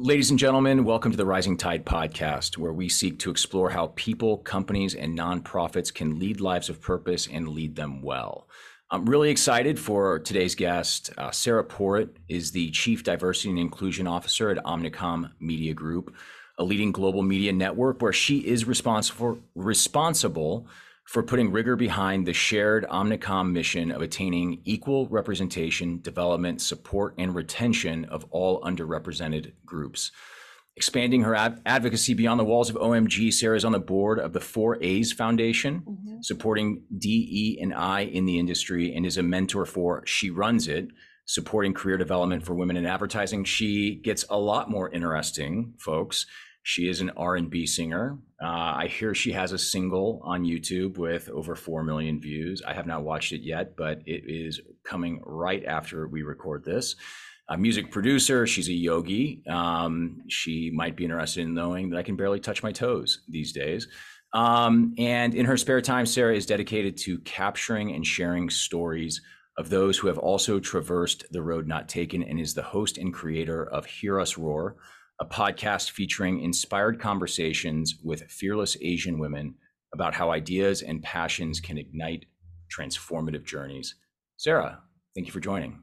Ladies and gentlemen, welcome to the Rising Tide podcast, where we seek to explore how people, companies, and nonprofits can lead lives of purpose and lead them well. I'm really excited for today's guest. Uh, Sara Porritt is the Chief Diversity and Inclusion Officer at Omnicom Media Group, a leading global media network where she is responsible responsible for putting rigor behind the shared Omnicom mission of attaining equal representation, development, support, and retention of all underrepresented groups. Expanding her ad- advocacy beyond the walls of OMG, Sara is on the board of the Four A's Foundation, mm-hmm. supporting DE and I in the industry, and is a mentor for She Runs It, supporting career development for women in advertising. She gets a lot more interesting, folks. She is an R&B singer. Uh, I hear she has a single on YouTube with over 4 million views. I have not watched it yet, but it is coming right after we record this. A music producer, she's a yogi. Um, she might be interested in knowing that I can barely touch my toes these days. Um, and in her spare time, Sara is dedicated to capturing and sharing stories of those who have also traversed the road not taken and is the host and creator of Hear Us Roar, a podcast featuring inspired conversations with fearless Asian women about how ideas and passions can ignite transformative journeys. Sara, thank you for joining.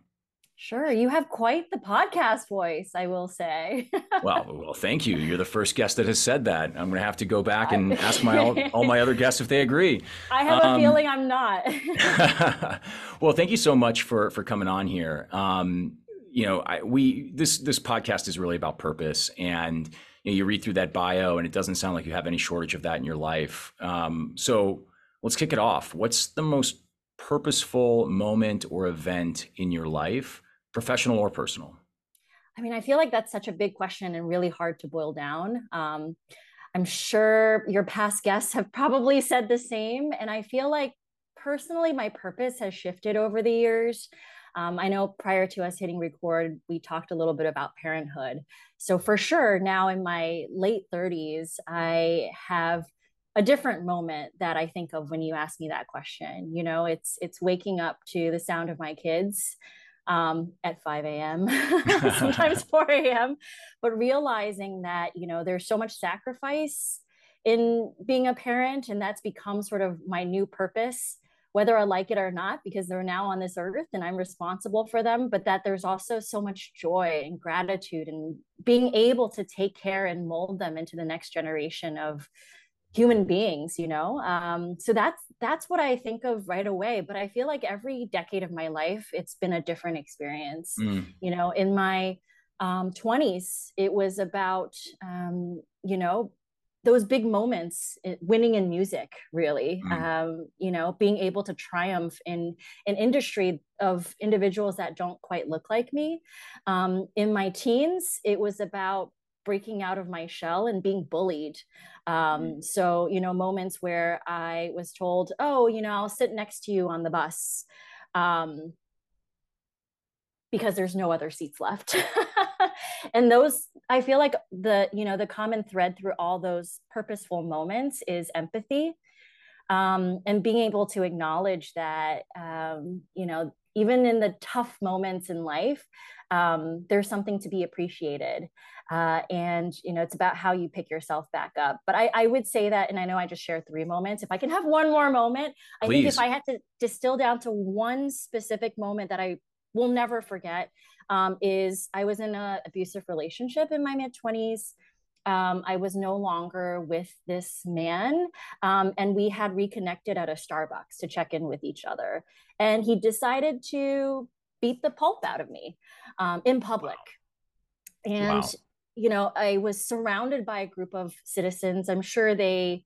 Sure, you have quite the podcast voice, I will say. well, well, thank you. You're the first guest that has said that. I'm going to have to go back and ask my all, all my other guests if they agree. I have um, a feeling I'm not. well, thank you so much for for coming on here. Um, you know, I, we this this podcast is really about purpose, and you, know, you read through that bio, and it doesn't sound like you have any shortage of that in your life. Um, so let's kick it off. What's the most purposeful moment or event in your life, professional or personal? I mean, I feel like that's such a big question and really hard to boil down. Um, I'm sure your past guests have probably said the same. And I feel like personally, my purpose has shifted over the years. Um, I know prior to us hitting record, we talked a little bit about parenthood. So, for sure, now in my late 30s, I have a different moment that I think of when you ask me that question. You know, it's it's waking up to the sound of my kids um, at 5 a.m., sometimes 4 a.m., but realizing that you know there's so much sacrifice in being a parent, and that's become sort of my new purpose whether I like it or not, because they're now on this earth and I'm responsible for them, but that there's also so much joy and gratitude and being able to take care and mold them into the next generation of human beings you know um, so that's that's what i think of right away but i feel like every decade of my life it's been a different experience mm. you know in my um, 20s it was about um, you know those big moments eh, winning in music really mm. um, you know being able to triumph in an industry of individuals that don't quite look like me um, in my teens it was about breaking out of my shell and being bullied um, mm. so you know moments where i was told oh you know i'll sit next to you on the bus um, because there's no other seats left and those i feel like the you know the common thread through all those purposeful moments is empathy um, and being able to acknowledge that um, you know even in the tough moments in life um, there's something to be appreciated uh, and you know it's about how you pick yourself back up but I, I, would say that and i know i just shared three moments if i can have one more moment i Please. think if i had to distill down to one specific moment that i will never forget um, is I was in an abusive relationship in my mid 20s. Um, I was no longer with this man, um, and we had reconnected at a Starbucks to check in with each other. And he decided to beat the pulp out of me um, in public. Wow. And, wow. you know, I was surrounded by a group of citizens. I'm sure they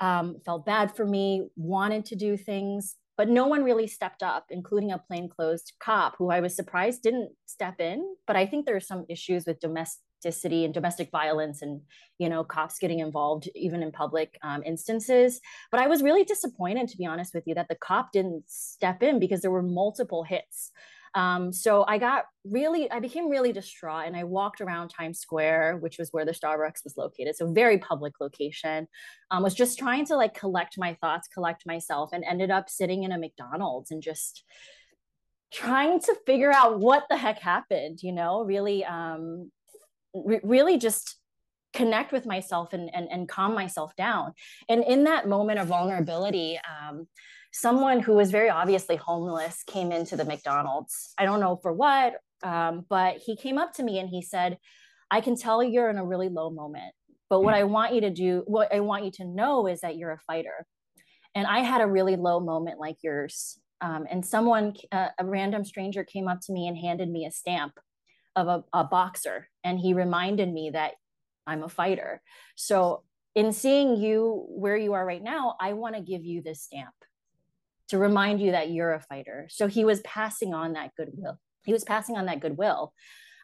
um, felt bad for me, wanted to do things, but no one really stepped up, including a plainclothes cop who I was surprised didn't step in. But I think there are some issues with domesticity and domestic violence and, you know, cops getting involved even in public um, instances. But I was really disappointed, to be honest with you, that the cop didn't step in because there were multiple hits. Um, so I got really, I became really distraught and I walked around Times Square, which was where the Starbucks was located. So very public location. Um, was just trying to like collect my thoughts, collect myself, and ended up sitting in a McDonald's and just trying to figure out what the heck happened, you know, really um, re- really just connect with myself and, and, and calm myself down. And in that moment of vulnerability, um, someone who was very obviously homeless came into the McDonald's. I don't know for what, um, but he came up to me and he said, I can tell you're in a really low moment, but what hmm. I want you to do, what I want you to know is that you're a fighter. And I had a really low moment like yours. Um, and someone, uh, a random stranger came up to me and handed me a stamp of a, a boxer. And he reminded me that I'm a fighter. So in seeing you where you are right now, I want to give you this stamp to remind you that you're a fighter. So he was passing on that goodwill. He was passing on that goodwill.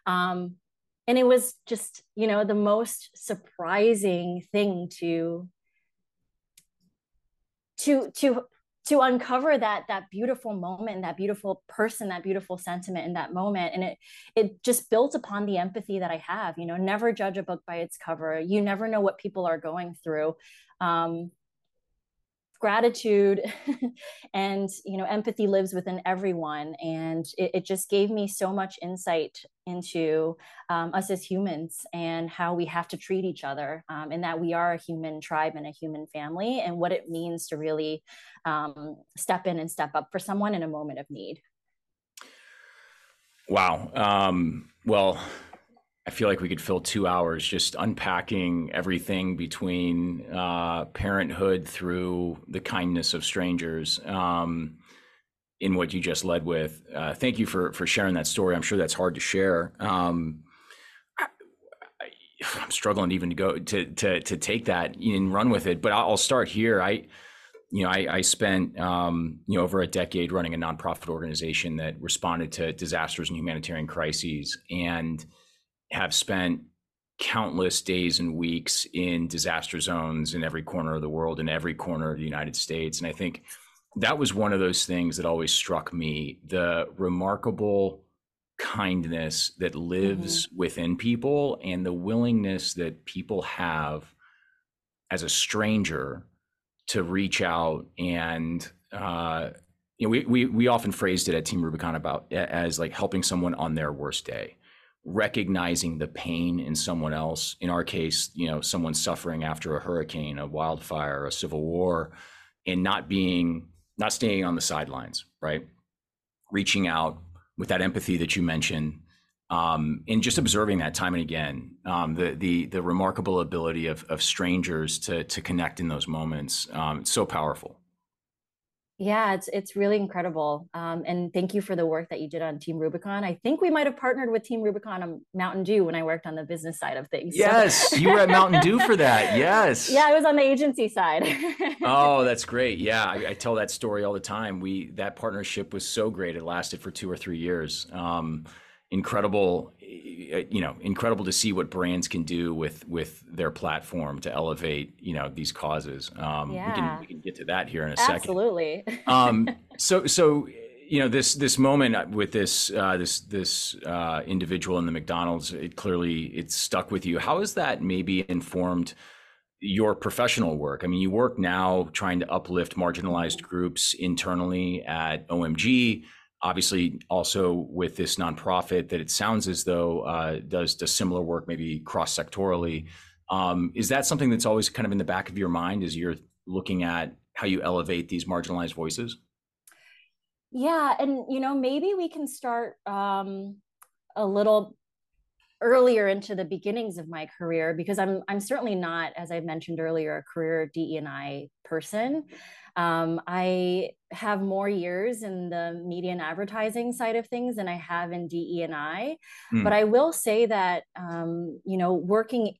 Um, and it was just, you know, the most surprising thing to to to to uncover that that beautiful moment that beautiful person that beautiful sentiment in that moment and it it just built upon the empathy that i have you know never judge a book by its cover you never know what people are going through um, gratitude and you know empathy lives within everyone. And it, it just gave me so much insight into um, us as humans and how we have to treat each other um, and that we are a human tribe and a human family and what it means to really um, step in and step up for someone in a moment of need. Wow. Um, well I feel like we could fill two hours just unpacking everything between uh, parenthood through the kindness of strangers um, in what you just led with. Uh, thank you for for sharing that story. I'm sure that's hard to share. Um, I, am struggling even to go to to to take that and run with it. But I'll start here. I you know, I, I spent um, you know over a decade running a nonprofit organization that responded to disasters and humanitarian crises, and have spent countless days and weeks in disaster zones in every corner of the world, in every corner of the United States. And I think that was one of those things that always struck me the remarkable kindness that lives mm-hmm. within people and the willingness that people have as a stranger to reach out and uh, you know, we, we we often phrased it at Team Rubicon about as like helping someone on their worst day recognizing the pain in someone else. In our case you know someone suffering after a hurricane a wildfire a civil war and not being not staying on the sidelines right? Reaching out with that empathy that you mentioned um, and just observing that time and again um, the the the remarkable ability of of strangers to to connect in those moments um, it's so powerful yeah, it's it's really incredible. Um, and thank you for the work that you did on Team Rubicon. I think we might have partnered with Team Rubicon on Mountain Dew when I worked on the business side of things. Yes, you were at Mountain Dew for that. Yes. Yeah, I was on the agency side. oh, that's great. Yeah, I, I, tell that story all the time. We that partnership was so great. It lasted for two or three years. Um, incredible uh, you know incredible to see what brands can do with with their platform to elevate you know these causes. Um yeah. we can we can get to that here in a absolutely. second um so so you know this this moment with this uh, this this uh, individual in the McDonald's it clearly it's stuck with you. How has that maybe informed your professional work? I mean you work now trying to uplift marginalized groups internally at omg obviously also with this nonprofit that it sounds as though uh, does does similar work maybe cross sectorally um, is that something that's always kind of in the back of your mind as you're looking at how you elevate these marginalized voices? Yeah and you know maybe we can start um, a little earlier into the beginnings of my career because i'm i'm certainly not as i mentioned earlier a career DE&I person um, I have more years in the media and advertising side of things than I have in DE and I. Mm. But I will say that um, you know working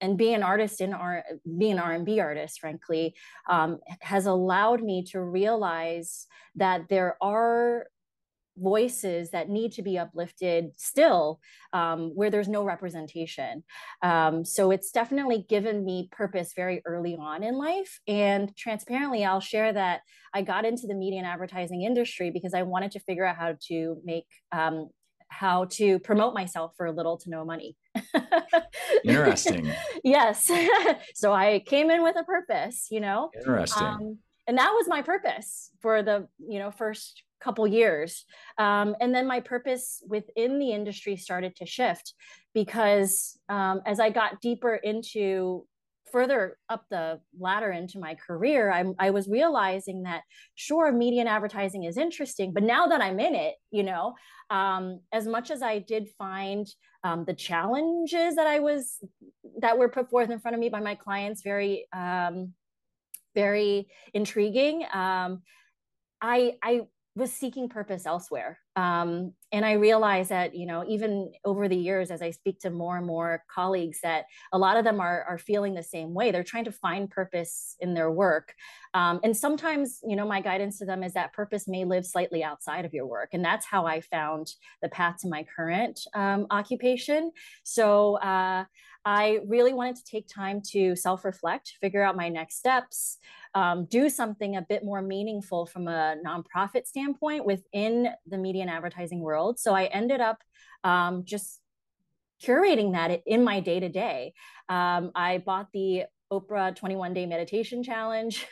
and being an artist in R being an R&B artist, frankly, um, has allowed me to realize that there are voices that need to be uplifted still um, where there's no representation. Um, so it's definitely given me purpose very early on in life. And transparently i'll share that i got into the media and advertising industry because i wanted to figure out how to make um, how to promote myself for little to no money. Interesting. Yes. So i came in with a purpose you know? Interesting. Um, and that was my purpose for the you know first couple years. Um, and then my purpose within the industry started to shift because um, as I got deeper into further up the ladder into my career, I'm, I was realizing that sure, media and advertising is interesting, but now that I'm in it, you know, um, as much as I did find um, the challenges that I was that were put forth in front of me by my clients very, um, very intriguing. Um, I I was seeking purpose elsewhere. Um, and I realized that, you know, even over the years, as I speak to more and more colleagues, that a lot of them are, are feeling the same way. They're trying to find purpose in their work. Um, and sometimes, you know, my guidance to them is that purpose may live slightly outside of your work. And that's how I found the path to my current um, occupation. So uh, I really wanted to take time to self reflect, figure out my next steps um, do something a bit more meaningful from a nonprofit standpoint within the media and advertising world. So I ended up um, just curating that in my day to day. I bought the Oprah 21 day meditation challenge,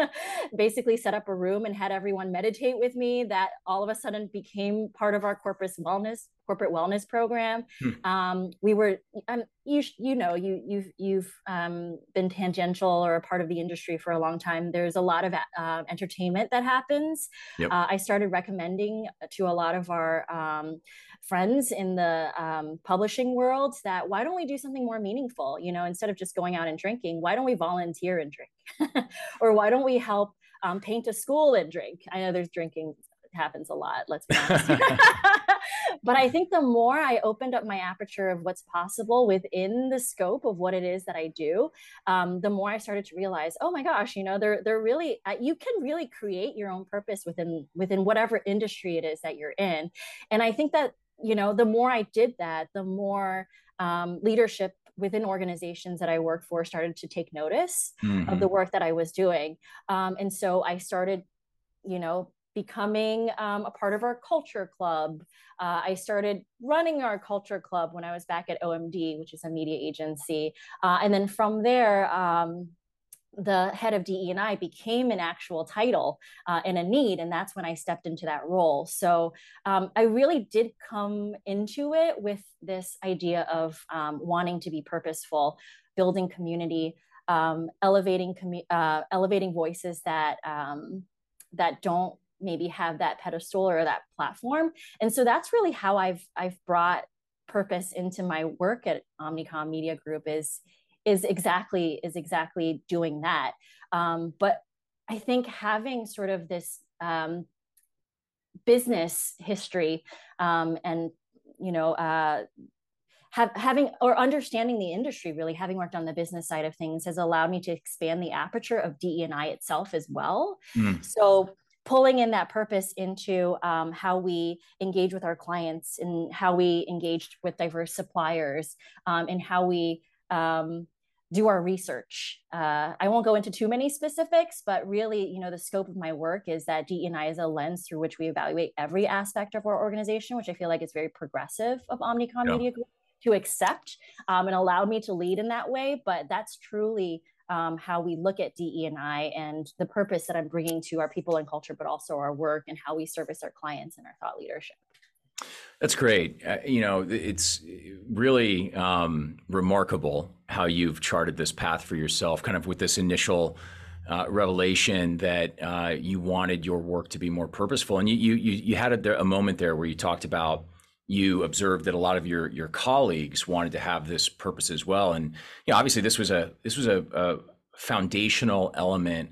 basically set up a room and had everyone meditate with me. That all of a sudden became part of our corporate wellness corporate wellness program. Hmm. Um, we were, um, you you know, you you've you've um, been tangential or a part of the industry for a long time. There's a lot of uh, entertainment that happens. Yep. Uh, I started recommending to a lot of our um, friends in the um, publishing world that why don't we do something more meaningful? You know, instead of just going out and drinking, why don't we volunteer and drink, or why don't we help um, paint a school and drink? I know there's drinking happens a lot. Let's be honest. but I think the more I opened up my aperture of what's possible within the scope of what it is that I do, um, the more I started to realize, oh my gosh, you know, they're they're really uh, you can really create your own purpose within within whatever industry it is that you're in, and I think that you know the more I did that, the more um, leadership within organizations that I worked for started to take notice mm-hmm. of the work that I was doing. Um, and so I started, you know, becoming um, a part of our culture club. Uh, I started running our culture club when I was back at OMD, which is a media agency. Uh, and then from there, um, the head of DE&I became an actual title uh, and a need, and that's when I stepped into that role. So um, I really did come into it with this idea of um, wanting to be purposeful, building community, um, elevating commu- uh, elevating voices that um, that don't maybe have that pedestal or that platform and so that's really how i've i've brought purpose into my work at omnicom media group is is exactly is exactly doing that um, but i think having sort of this um, business history um, and you know uh, have, having or understanding the industry really having worked on the business side of things has allowed me to expand the aperture of DE&I itself as well. Mm. So pulling in that purpose into um, how we engage with our clients and how we engage with diverse suppliers um, and how we um, do our research. Uh, I won't go into too many specifics, but really, you know, the scope of my work is that DE&I is a lens through which we evaluate every aspect of our organization, which I feel like is very progressive of Omnicom yeah. Media Group to accept um, and allowed me to lead in that way. But that's truly um, how we look at DE&I and the purpose that I'm bringing to our people and culture, but also our work and how we service our clients and our thought leadership. That's great. Uh, you know, it's really um, remarkable how you've charted this path for yourself, kind of with this initial uh, revelation that uh, you wanted your work to be more purposeful. And you you you had a, a moment there where you talked about you observed that a lot of your your colleagues wanted to have this purpose as well and you know obviously this was a this was a, a foundational element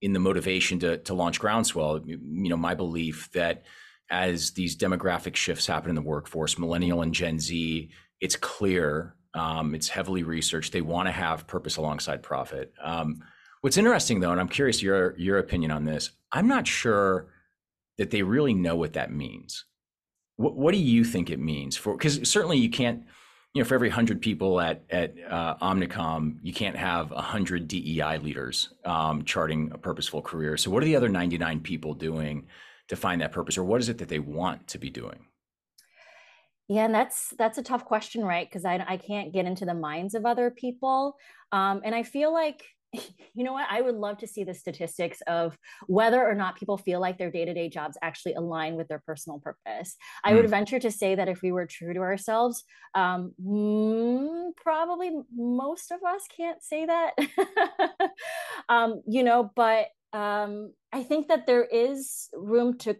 in the motivation to to launch groundswell you know my belief that as these demographic shifts happen in the workforce millennial and gen z it's clear um, it's heavily researched they want to have purpose alongside profit um, what's interesting though and i'm curious your your opinion on this i'm not sure that they really know what that means what, what do you think it means for? Because certainly you can't, you know, for every hundred people at at uh, Omnicom, you can't have hundred DEI leaders um, charting a purposeful career. So, what are the other ninety nine people doing to find that purpose, or what is it that they want to be doing? Yeah, and that's that's a tough question, right? Because I I can't get into the minds of other people, um, and I feel like you know what? I would love to see the statistics of whether or not people feel like their day to day jobs actually align with their personal purpose. I would hmm. venture to say that if we were true to ourselves, um, mm, probably most of us can't say that. um, you know, but um, I think that there is room to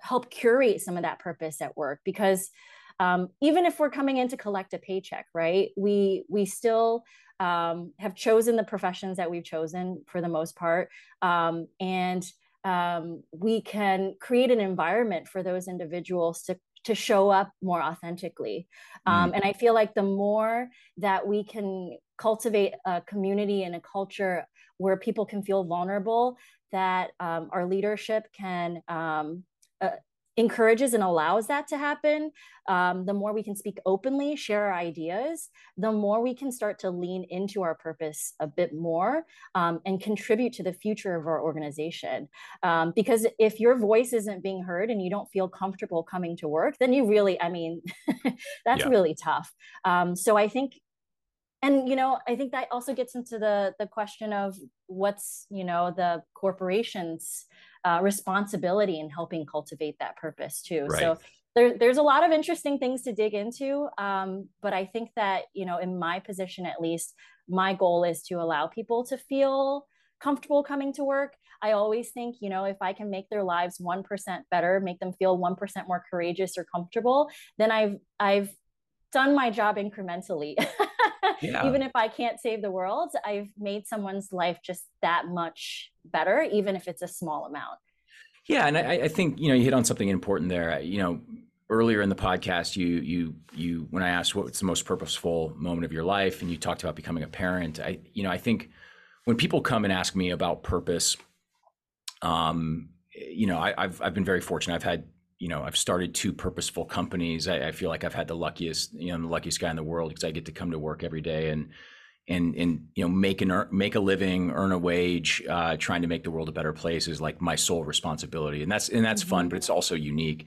help curate some of that purpose at work because um, even if we're coming in to collect a paycheck, right? We we still um, have chosen the professions that we've chosen for the most part, um, and um, we can create an environment for those individuals to to show up more authentically. Um, mm. And I feel like the more that we can cultivate a community and a culture where people can feel vulnerable, that um, our leadership can um, uh, encourages and allows that to happen, um, the more we can speak openly, share our ideas, the more we can start to lean into our purpose a bit more um, and contribute to the future of our organization. Um, because if your voice isn't being heard and you don't feel comfortable coming to work, then you really, I mean, that's yeah. really tough. Um, so I think and you know i think that also gets into the the question of what's you know the corporations uh, responsibility in helping cultivate that purpose too. Right. So there, there's a lot of interesting things to dig into. Um, but I think that, you know, in my position at least, my goal is to allow people to feel comfortable coming to work. I always think, you know, if I can make their lives 1% better, make them feel 1% more courageous or comfortable, then I've I've done my job incrementally. yeah. Even if I can't save the world, I've made someone's life just that much better, even if it's a small amount. Yeah, and I, I think you know you hit on something important there. You know, earlier in the podcast, you you you when I asked what's the most purposeful moment of your life, and you talked about becoming a parent. I you know I think when people come and ask me about purpose, um, you know I, I've I've been very fortunate. I've had you know, I've started two purposeful companies. I, I, feel like I've had the luckiest, you know, I'm the luckiest guy in the world because I get to come to work every day and and and you know make an make a living, earn a wage, uh, trying to make the world a better place is like my sole responsibility, and that's and that's mm-hmm. fun, but it's also unique.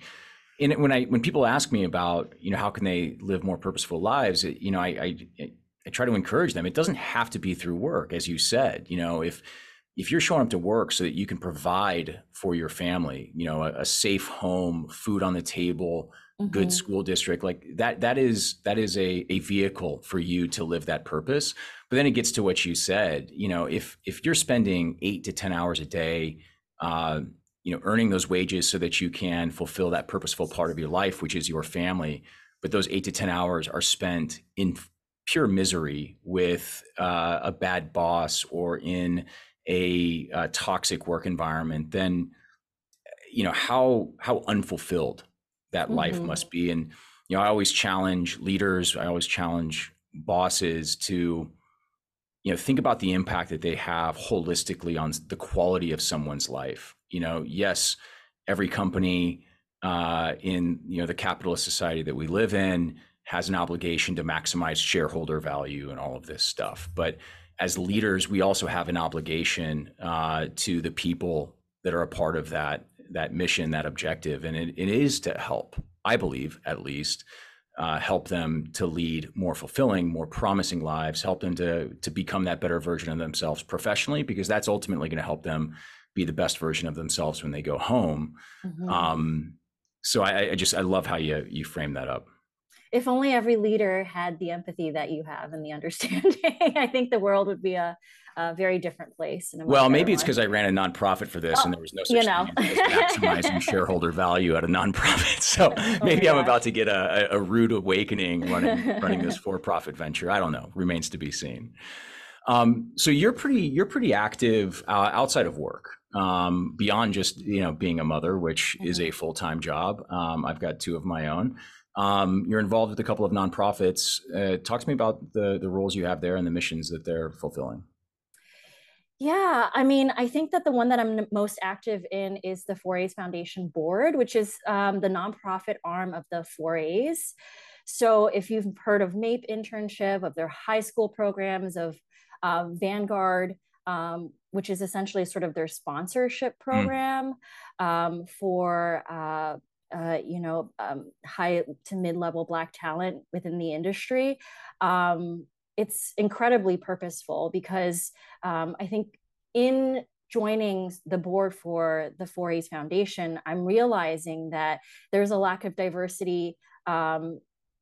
And when I when people ask me about you know how can they live more purposeful lives, you know, I, I I try to encourage them. It doesn't have to be through work, as you said. You know, if if you're showing up to work so that you can provide for your family, you know, a, a safe home, food on the table, mm-hmm. good school district, like that, that is, that is a, a vehicle for you to live that purpose. But then it gets to what you said, you know, if, if you're spending eight to 10 hours a day, uh, you know, earning those wages so that you can fulfill that purposeful part of your life, which is your family, but those eight to 10 hours are spent in pure misery with uh, a bad boss or in a, a toxic work environment, then you know how how unfulfilled that mm-hmm. life must be. And you know, I always challenge leaders. I always challenge bosses to you know think about the impact that they have holistically on the quality of someone's life. You know, yes, every company uh, in you know the capitalist society that we live in has an obligation to maximize shareholder value and all of this stuff, but as leaders, we also have an obligation uh, to the people that are a part of that that mission, that objective, and it, it is to help. I believe, at least, uh, help them to lead more fulfilling, more promising lives. Help them to to become that better version of themselves professionally, because that's ultimately going to help them be the best version of themselves when they go home. Mm-hmm. Um, so I, I just I love how you you frame that up if only every leader had the empathy that you have and the understanding, I think the world would be a, a very different place. well, maybe it's because I ran a nonprofit for this, and there was no such you know. thing as maximizing shareholder value at a nonprofit. So oh maybe I'm about to get a, a, rude awakening running running this for-profit venture. I don't know. Remains to be seen. Um, so you're pretty you're pretty active uh, outside of work. Um, beyond just you know being a mother, which mm-hmm. is a full time job. Um, I've got two of my own. Um, you're involved with a couple of nonprofits. Uh, talk to me about the the roles you have there and the missions that they're fulfilling. Yeah, I mean, I think that the one that I'm most active in is the 4A's Foundation Board, which is um, the nonprofit arm of the 4A's. So, if you've heard of MAIP internship, of their high school programs, of uh, Vanguard, um, which is essentially sort of their sponsorship hmm. program mm. um, for uh, uh, you know, um, high to mid level Black talent within the industry. Um, it's incredibly purposeful because um, I think in joining the board for the 4A's Foundation, I'm realizing that there's a lack of diversity um,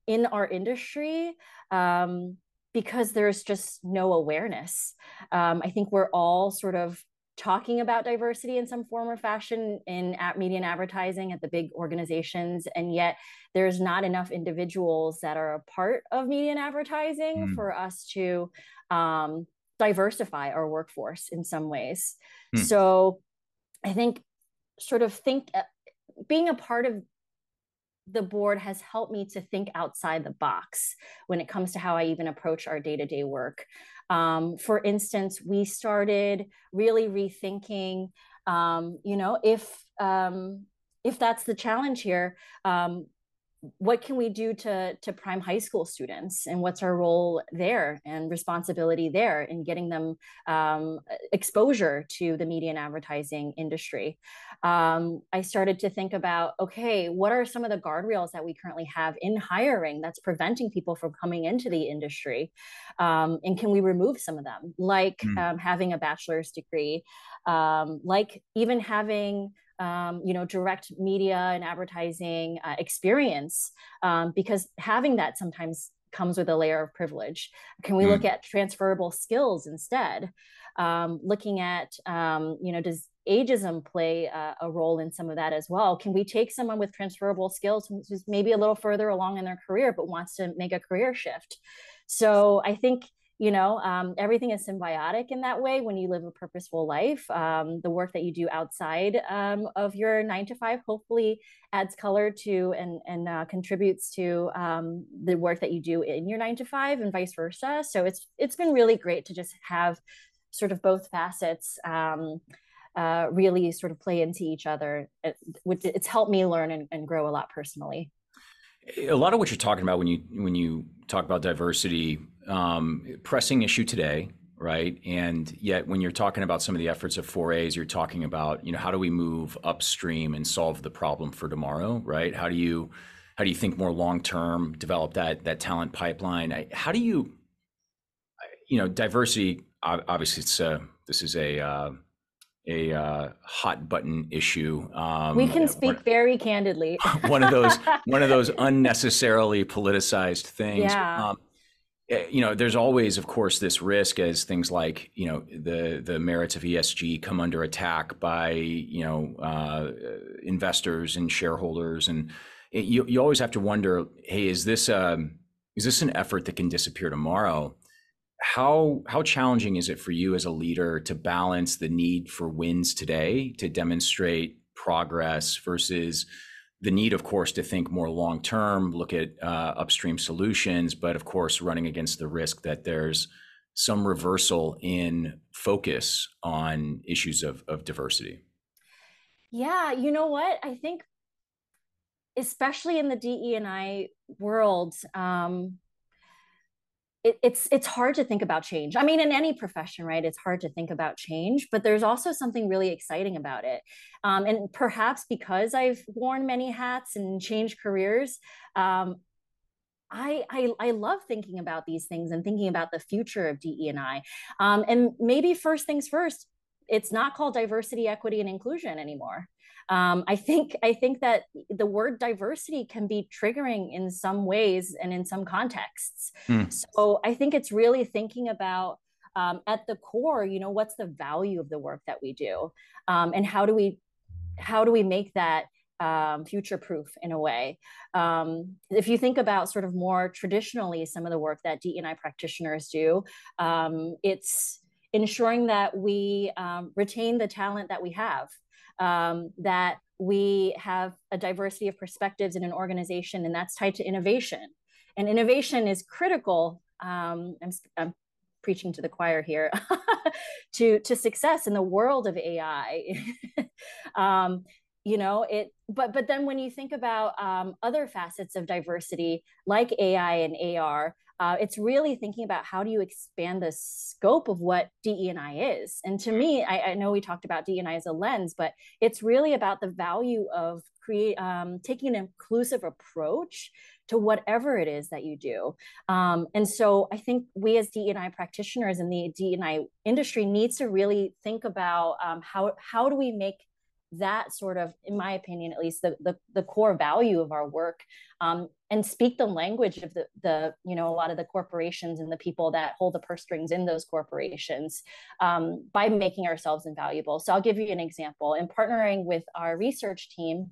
in our industry um, because there's just no awareness. Um, I think we're all sort of talking about diversity in some form or fashion in at media and advertising at the big organizations and yet there's not enough individuals that are a part of media and advertising mm. for us to um, diversify our workforce in some ways mm. so i think sort of think uh, being a part of the board has helped me to think outside the box when it comes to how I even approach our day to day work. Um, for instance, we started really rethinking, um, you know, if um, if that's the challenge here, um, what can we do to to prime high school students? And what's our role there and responsibility there in getting them um, exposure to the media and advertising industry? Um, i started to think about okay what are some of the guardrails that we currently have in hiring that's preventing people from coming into the industry? Um, and can we remove some of them? Like mm. having a bachelor's degree um, like even having um, you know direct media and advertising uh, experience um, because having that sometimes comes with a layer of privilege. Can we mm. look at transferable skills instead? Um, looking at um, you know does ageism play uh, a role in some of that as well? Can we take someone with transferable skills who's maybe a little further along in their career but wants to make a career shift? So i think you know um, everything is symbiotic in that way when you live a purposeful life. Um, the work that you do outside um, of your nine to five hopefully adds color to and, and uh, contributes to um, the work that you do in your nine to five and vice versa. So it's it's been really great to just have sort of both facets um, uh, really sort of play into each other. It, it's helped me learn and, and grow a lot personally. A lot of what you're talking about when you when you talk about diversity um, pressing issue today, right? And yet, when you're talking about some of the efforts of 4As, you're talking about, you know, how do we move upstream and solve the problem for tomorrow, right? How do you how do you think more long term, develop that that talent pipeline? How do you, you know, diversity? Obviously, it's a, this is a uh, a uh, hot button issue. Um, we can speak one, very candidly. one of those one of those unnecessarily politicized things. Yeah. Um, you know there's always of course this risk as things like you know the the merits of ESG come under attack by you know uh, investors and shareholders. And it, you you always have to wonder hey is this um is this an effort that can disappear tomorrow? How how challenging is it for you as a leader to balance the need for wins today to demonstrate progress versus the need, of course, to think more long term, look at uh, upstream solutions, but of course, running against the risk that there's some reversal in focus on issues of, of diversity. Yeah, you know what? I think, especially in the DE and I world, um, it, it's it's hard to think about change. I mean, in any profession, right? It's hard to think about change, but there's also something really exciting about it. Um, and perhaps because I've worn many hats and changed careers, um, I, I, I love thinking about these things and thinking about the future of DE and I. Um, and maybe first things first, it's not called diversity, equity, and inclusion anymore um, I think I think that the word diversity can be triggering in some ways and in some contexts. Mm. So I think it's really thinking about um, at the core, you know, what's the value of the work that we do, um, and how do we how do we make that um, future proof in a way. Um, if you think about sort of more traditionally some of the work that DEI practitioners do, um, it's ensuring that we um, retain the talent that we have um, that we have a diversity of perspectives in an organization, and that's tied to innovation. And innovation is critical. Um, I'm, I'm preaching to the choir here to to success in the world of AI. um, you know it, but but then when you think about um, other facets of diversity like AI and AR, uh, it's really thinking about how do you expand the scope of what DE&I is. And to me, I, I know we talked about DE&I as a lens, but it's really about the value of create um, taking an inclusive approach to whatever it is that you do. Um, and so I think we as DE&I practitioners in the DE&I industry needs to really think about um, how how do we make that sort of, in my opinion, at least the the, the core value of our work, um, and speak the language of the the you know a lot of the corporations and the people that hold the purse strings in those corporations um, by making ourselves invaluable. So I'll give you an example. In partnering with our research team,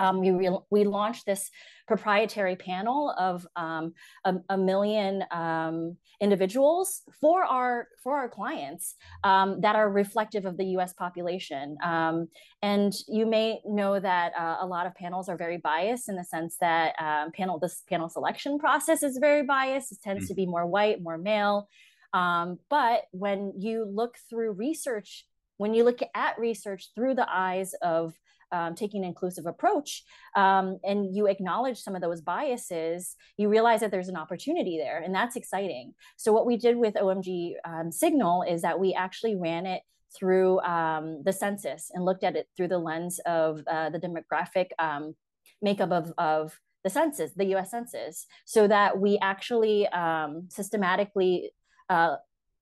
um, we, re- we launched this proprietary panel of um, a, a, million um, individuals for our for our clients um, that are reflective of the U.S. population. Um, and you may know that uh, a lot of panels are very biased in the sense that um, panel this panel selection process is very biased. It tends mm-hmm. to be more white, more male. but when you look through research, when you look at research through the eyes of um, taking an inclusive approach um, and you acknowledge some of those biases, you realize that there's an opportunity there, and that's exciting. So, what we did with OMG um, Signal is that we actually ran it through um, the census and looked at it through the lens of uh, the demographic um, makeup of, of the census, the US Census, so that we actually um, systematically uh,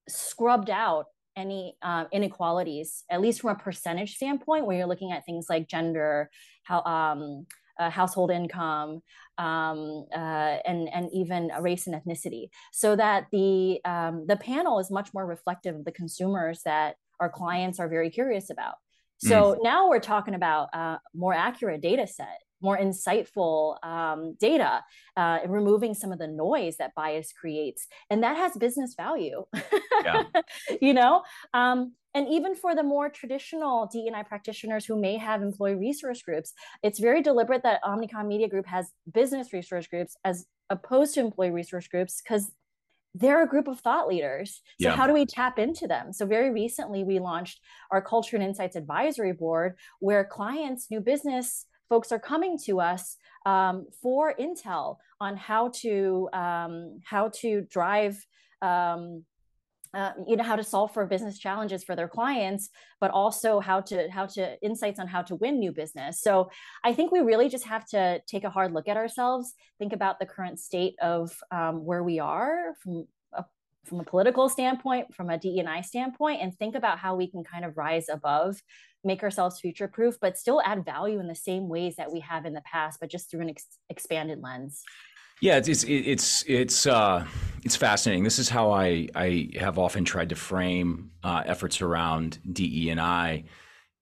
scrubbed out any uh, inequalities, at least from a percentage standpoint, where you're looking at things like gender, how um, uh, household income, um, uh, and and even race and ethnicity, so that the um, the panel is much more reflective of the consumers that our clients are very curious about. So mm. now we're talking about a uh, more accurate data set more insightful um, data uh, removing some of the noise that bias creates and that has business value yeah. you know um, and even for the more traditional DEI practitioners who may have employee resource groups, it's very deliberate that Omnicom Media Group has business resource groups as opposed to employee resource groups because they're a group of thought leaders. So, yeah. how do we tap into them? So, very recently, we launched our Culture and Insights Advisory Board, where clients, new business folks are coming to us um, for intel on how to um, how to drive um, uh, you know how to solve for business challenges for their clients but also how to how to insights on how to win new business. So i think we really just have to take a hard look at ourselves think about the current state of um, where we are from from a political standpoint from a DE&I standpoint and think about how we can kind of rise above make ourselves future proof, but still add value in the same ways that we have in the past, but just through an ex- expanded lens. Yeah, it's it's it's it's uh, it's fascinating. This is how I I have often tried to frame uh, efforts around DE and I.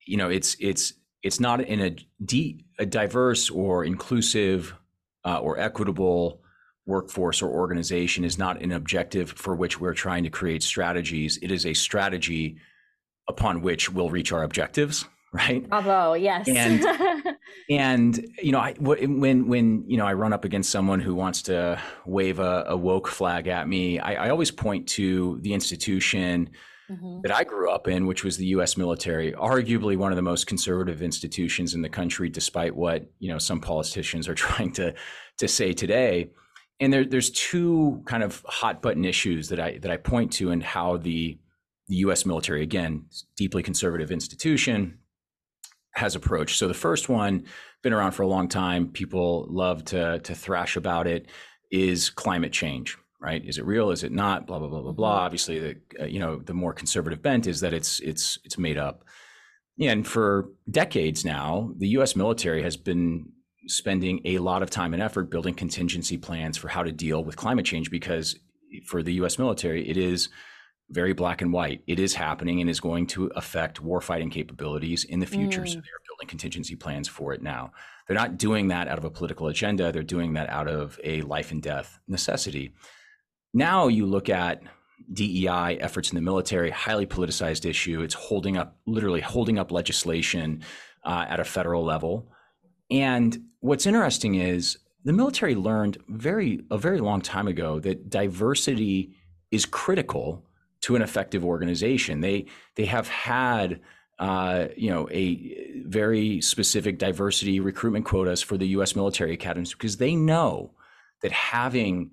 You know, it's it's it's not in a, de- a diverse or inclusive uh, or equitable workforce or organization is not an objective for which we're trying to create strategies. It is a strategy upon which we'll reach our objectives right bravo yes and and you know I, when when you know i run up against someone who wants to wave a, a woke flag at me I, I, always point to the institution mm-hmm. that i grew up in which was the us military arguably one of the most conservative institutions in the country despite what you know some politicians are trying to to say today and there, there's two kind of hot button issues that i that i point to and how the the US military, again, deeply conservative institution, has approached. So the first one, been around for a long time, people love to, to thrash about it, is climate change. Right? Is it real? Is it not? Blah blah blah blah blah. Mm-hmm. Obviously, the uh, you know the more conservative bent is that it's it's it's made up. And for decades now, the U.S. military has been spending a lot of time and effort building contingency plans for how to deal with climate change because for the U.S. military, it is very black and white. It is happening and is going to affect warfighting capabilities in the future. Mm. So they're building contingency plans for it now. They're not doing that out of a political agenda. They're doing that out of a life and death necessity. Now you look at DEI efforts in the military, highly politicized issue. It's holding up, literally holding up legislation uh, at a federal level. And what's interesting is the military learned very a very long time ago that diversity is critical to an effective organization. They they have had uh, you know a very specific diversity recruitment quotas for the U.S. military academies because they know that having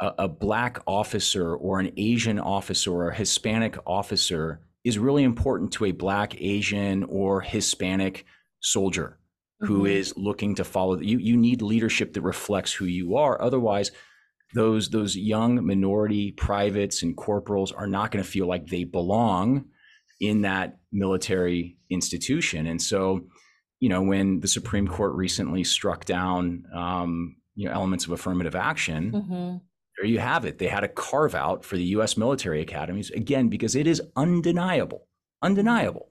a, a black officer or an Asian officer or a Hispanic officer is really important to a black, Asian, or Hispanic soldier who mm-hmm. is looking to follow you. You need leadership that reflects who you are. Otherwise, those those young minority privates and corporals are not going to feel like they belong in that military institution. And so, you know, when the Supreme Court recently struck down, um, you know, elements of affirmative action, mm-hmm. there you have it. They had a carve out for the U.S. military academies again because it is undeniable, undeniable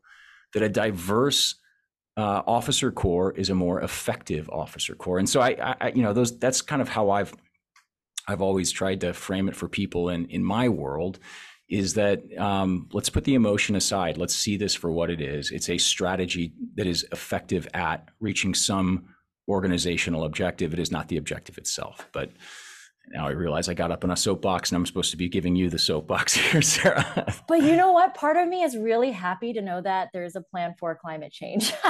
that a diverse uh, officer corps is a more effective officer corps. And so I, I, you know, those that's kind of how I've I've always tried to frame it for people in in my world is that um, let's put the emotion aside. Let's see this for what it is. It's a strategy that is effective at reaching some organizational objective. It is not the objective itself, but now I realize I got up on a soapbox and I'm supposed to be giving you the soapbox here, Sara. but you know what? Part of me is really happy to know that there's a plan for climate change.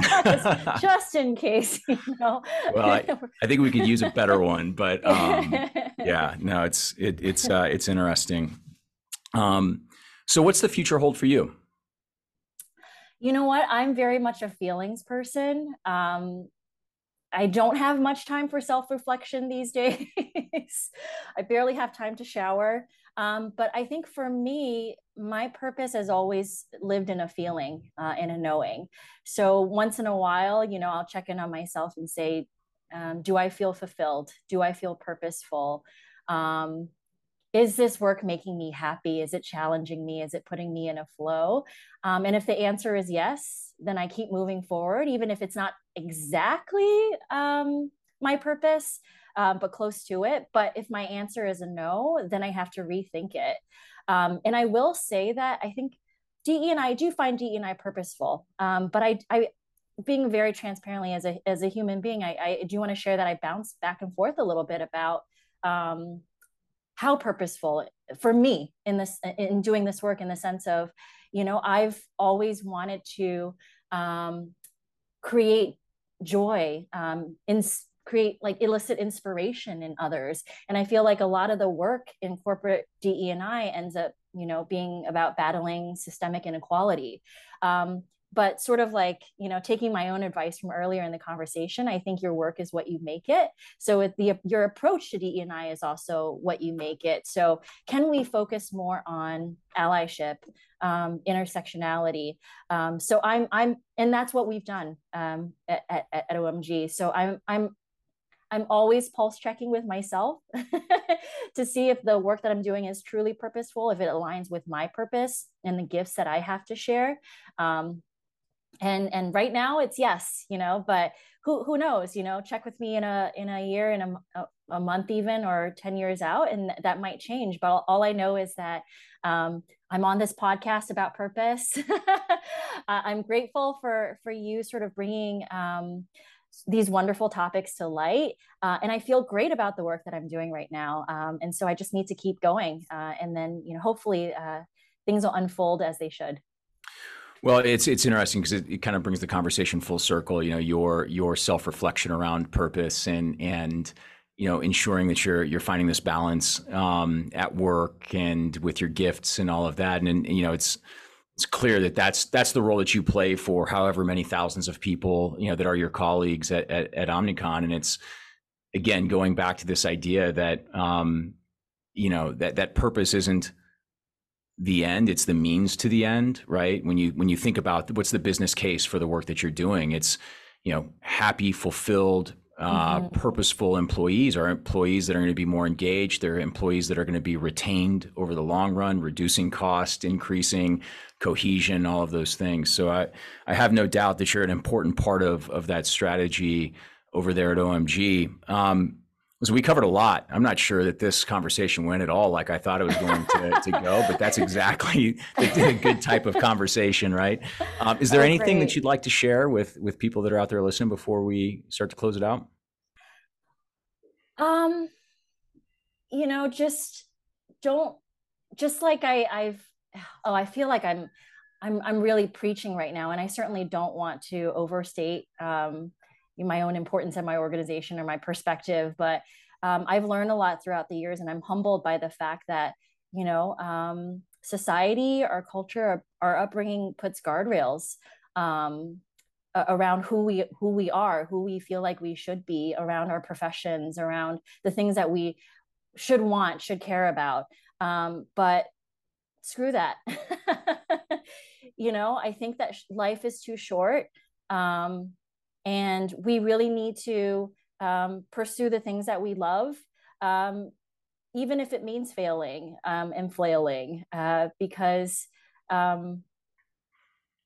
just, in case, you know. Well, I, I, think we could use a better one, but um, yeah, no, it's it, it's uh, it's interesting. Um, so, what's the future hold for you? You know what? I'm very much a feelings person. Um, I don't have much time for self reflection these days. I barely have time to shower. Um, but I think for me, my purpose has always lived in a feeling, uh, in a knowing. So once in a while, you know, I'll check in on myself and say, um, do I feel fulfilled? Do I feel purposeful? Um, is this work making me happy? Is it challenging me? Is it putting me in a flow? Um, and if the answer is yes, then I keep moving forward, even if it's not exactly um, my purpose, um, but close to it. But if my answer is a no, then I have to rethink it. Um, and I will say that I think DE and I do find DE and I purposeful, um, but I, I, being very transparently as a as a human being, I, I do want to share that I bounce back and forth a little bit about um, how purposeful for me in this in doing this work in the sense of you know i've always wanted to um, create joy um, in create like elicit inspiration in others. And i feel like a lot of the work in corporate de and i ends up you know being about battling systemic inequality. Um, but sort of like you know taking my own advice from earlier in the conversation i think your work is what you make it. So with the your approach to dei is also what you make it. So can we focus more on allyship um, intersectionality? Um, so i'm i'm and that's what we've done um, at, at, at omg so i'm i'm I'm always pulse checking with myself to see if the work that I'm doing is truly purposeful, if it aligns with my purpose and the gifts that I have to share. Um, and and right now it's yes you know but who who knows you know check with me in a in a year in a, a month even or 10 years out and that might change. But all, all i know is that um, i'm on this podcast about purpose. I'm grateful for for you sort of bringing um, these wonderful topics to light uh, and i feel great about the work that i'm doing right now um, and so i just need to keep going uh, and then you know hopefully uh, things will unfold as they should well, it's it's interesting because it, it, kind of brings the conversation full circle. You know, your your self reflection around purpose and and you know ensuring that you're you're finding this balance um, at work and with your gifts and all of that. And, and you know, it's it's clear that that's that's the role that you play for however many thousands of people you know that are your colleagues at at, at Omnicom. And it's again going back to this idea that um, you know that that purpose isn't the end it's the means to the end right? When you when you think about what's the business case for the work that you're doing it's you know happy fulfilled uh, mm-hmm. purposeful employees are employees that are going to be more engaged. They're employees that are going to be retained over the long run reducing cost increasing cohesion all of those things. So i i have no doubt that you're an important part of of that strategy over there at omg um, so we covered a lot. I'm not sure that this conversation went at all like I thought it was going to, to go, but that's exactly the, the, good type of conversation, right? Um, is there oh, anything great. that you'd like to share with with people that are out there listening before we start to close it out? Um, you know, just don't just like I I've oh I feel like I'm I'm I'm really preaching right now, and I certainly don't want to overstate um, my own importance in my organization or my perspective but um, I've learned a lot throughout the years, and I'm humbled by the fact that you know um, society, our culture, our, our upbringing puts guardrails um, around who we who we are, who we feel like we should be, around our professions, around the things that we should want, should care about. Um, but screw that. you know, I think that life is too short, um, and we really need to um, pursue the things that we love um, even if it means failing um, and flailing, uh, because um,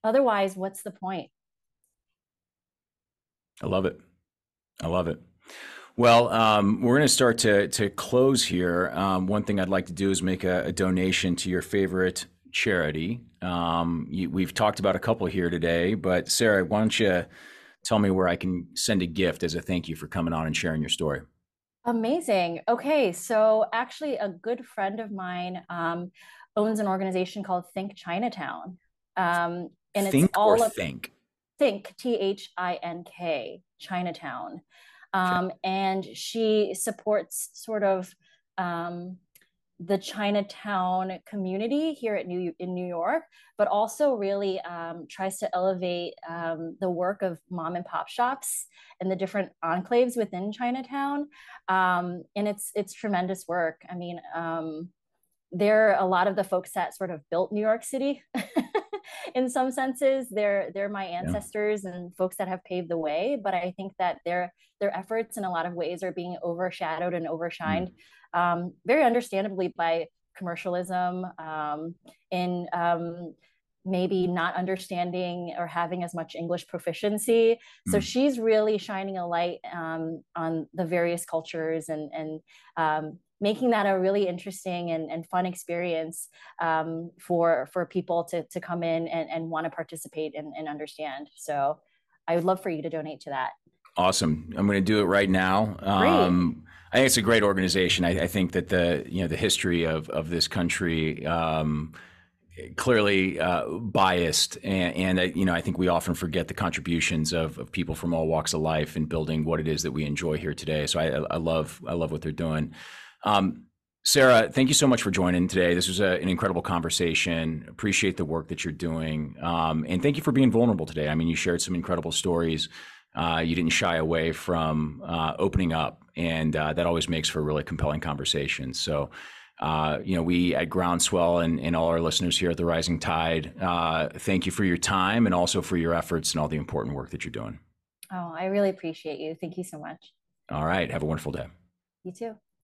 otherwise, what's the point? I love it. I love it. Well, um, we're going to start to to close here. Um, one thing I'd like to do is make a, a donation to your favorite charity. Um, you, we've talked about a couple here today, but Sara, why don't you tell me where I can send a gift as a thank you for coming on and sharing your story? Amazing. Okay, so actually, a good friend of mine um, owns an organization called Think Chinatown, um, and think it's all or think. Think T H I N K Chinatown, um, okay. and she supports sort of um, the Chinatown community here at New in New York, but also really um, tries to elevate um, the work of mom and pop shops and the different enclaves within Chinatown. Um, and it's it's tremendous work. I mean, um, they're a lot of the folks that sort of built New York City. in some senses, they're they're my ancestors yeah. and folks that have paved the way. But I think that their their efforts in a lot of ways are being overshadowed and overshined. Um, very understandably by commercialism um, in um, maybe not understanding or having as much English proficiency. So mm. she's really shining a light um, on the various cultures and and um, making that a really interesting and, and fun experience um, for for people to to come in and, and want to participate and, and understand. So I would love for you to donate to that. Awesome. I'm going to do it right now. Um, I think it's a great organization. I, I, think that the you know the history of of this country um, clearly uh, biased, and, and uh, you know I think we often forget the contributions of, of people from all walks of life in building what it is that we enjoy here today. So I, I love I love what they're doing. Um, Sara, thank you so much for joining today. This was a, an incredible conversation. Appreciate the work that you're doing, um, and thank you for being vulnerable today. I mean, you shared some incredible stories. Uh, you didn't shy away from uh, opening up, and uh, that always makes for a really compelling conversation. So, uh, you know, we at Groundswell and, and, all our listeners here at the Rising Tide, uh, thank you for your time and also for your efforts and all the important work that you're doing. Oh, I really appreciate you. Thank you so much. All right. Have a wonderful day. You too.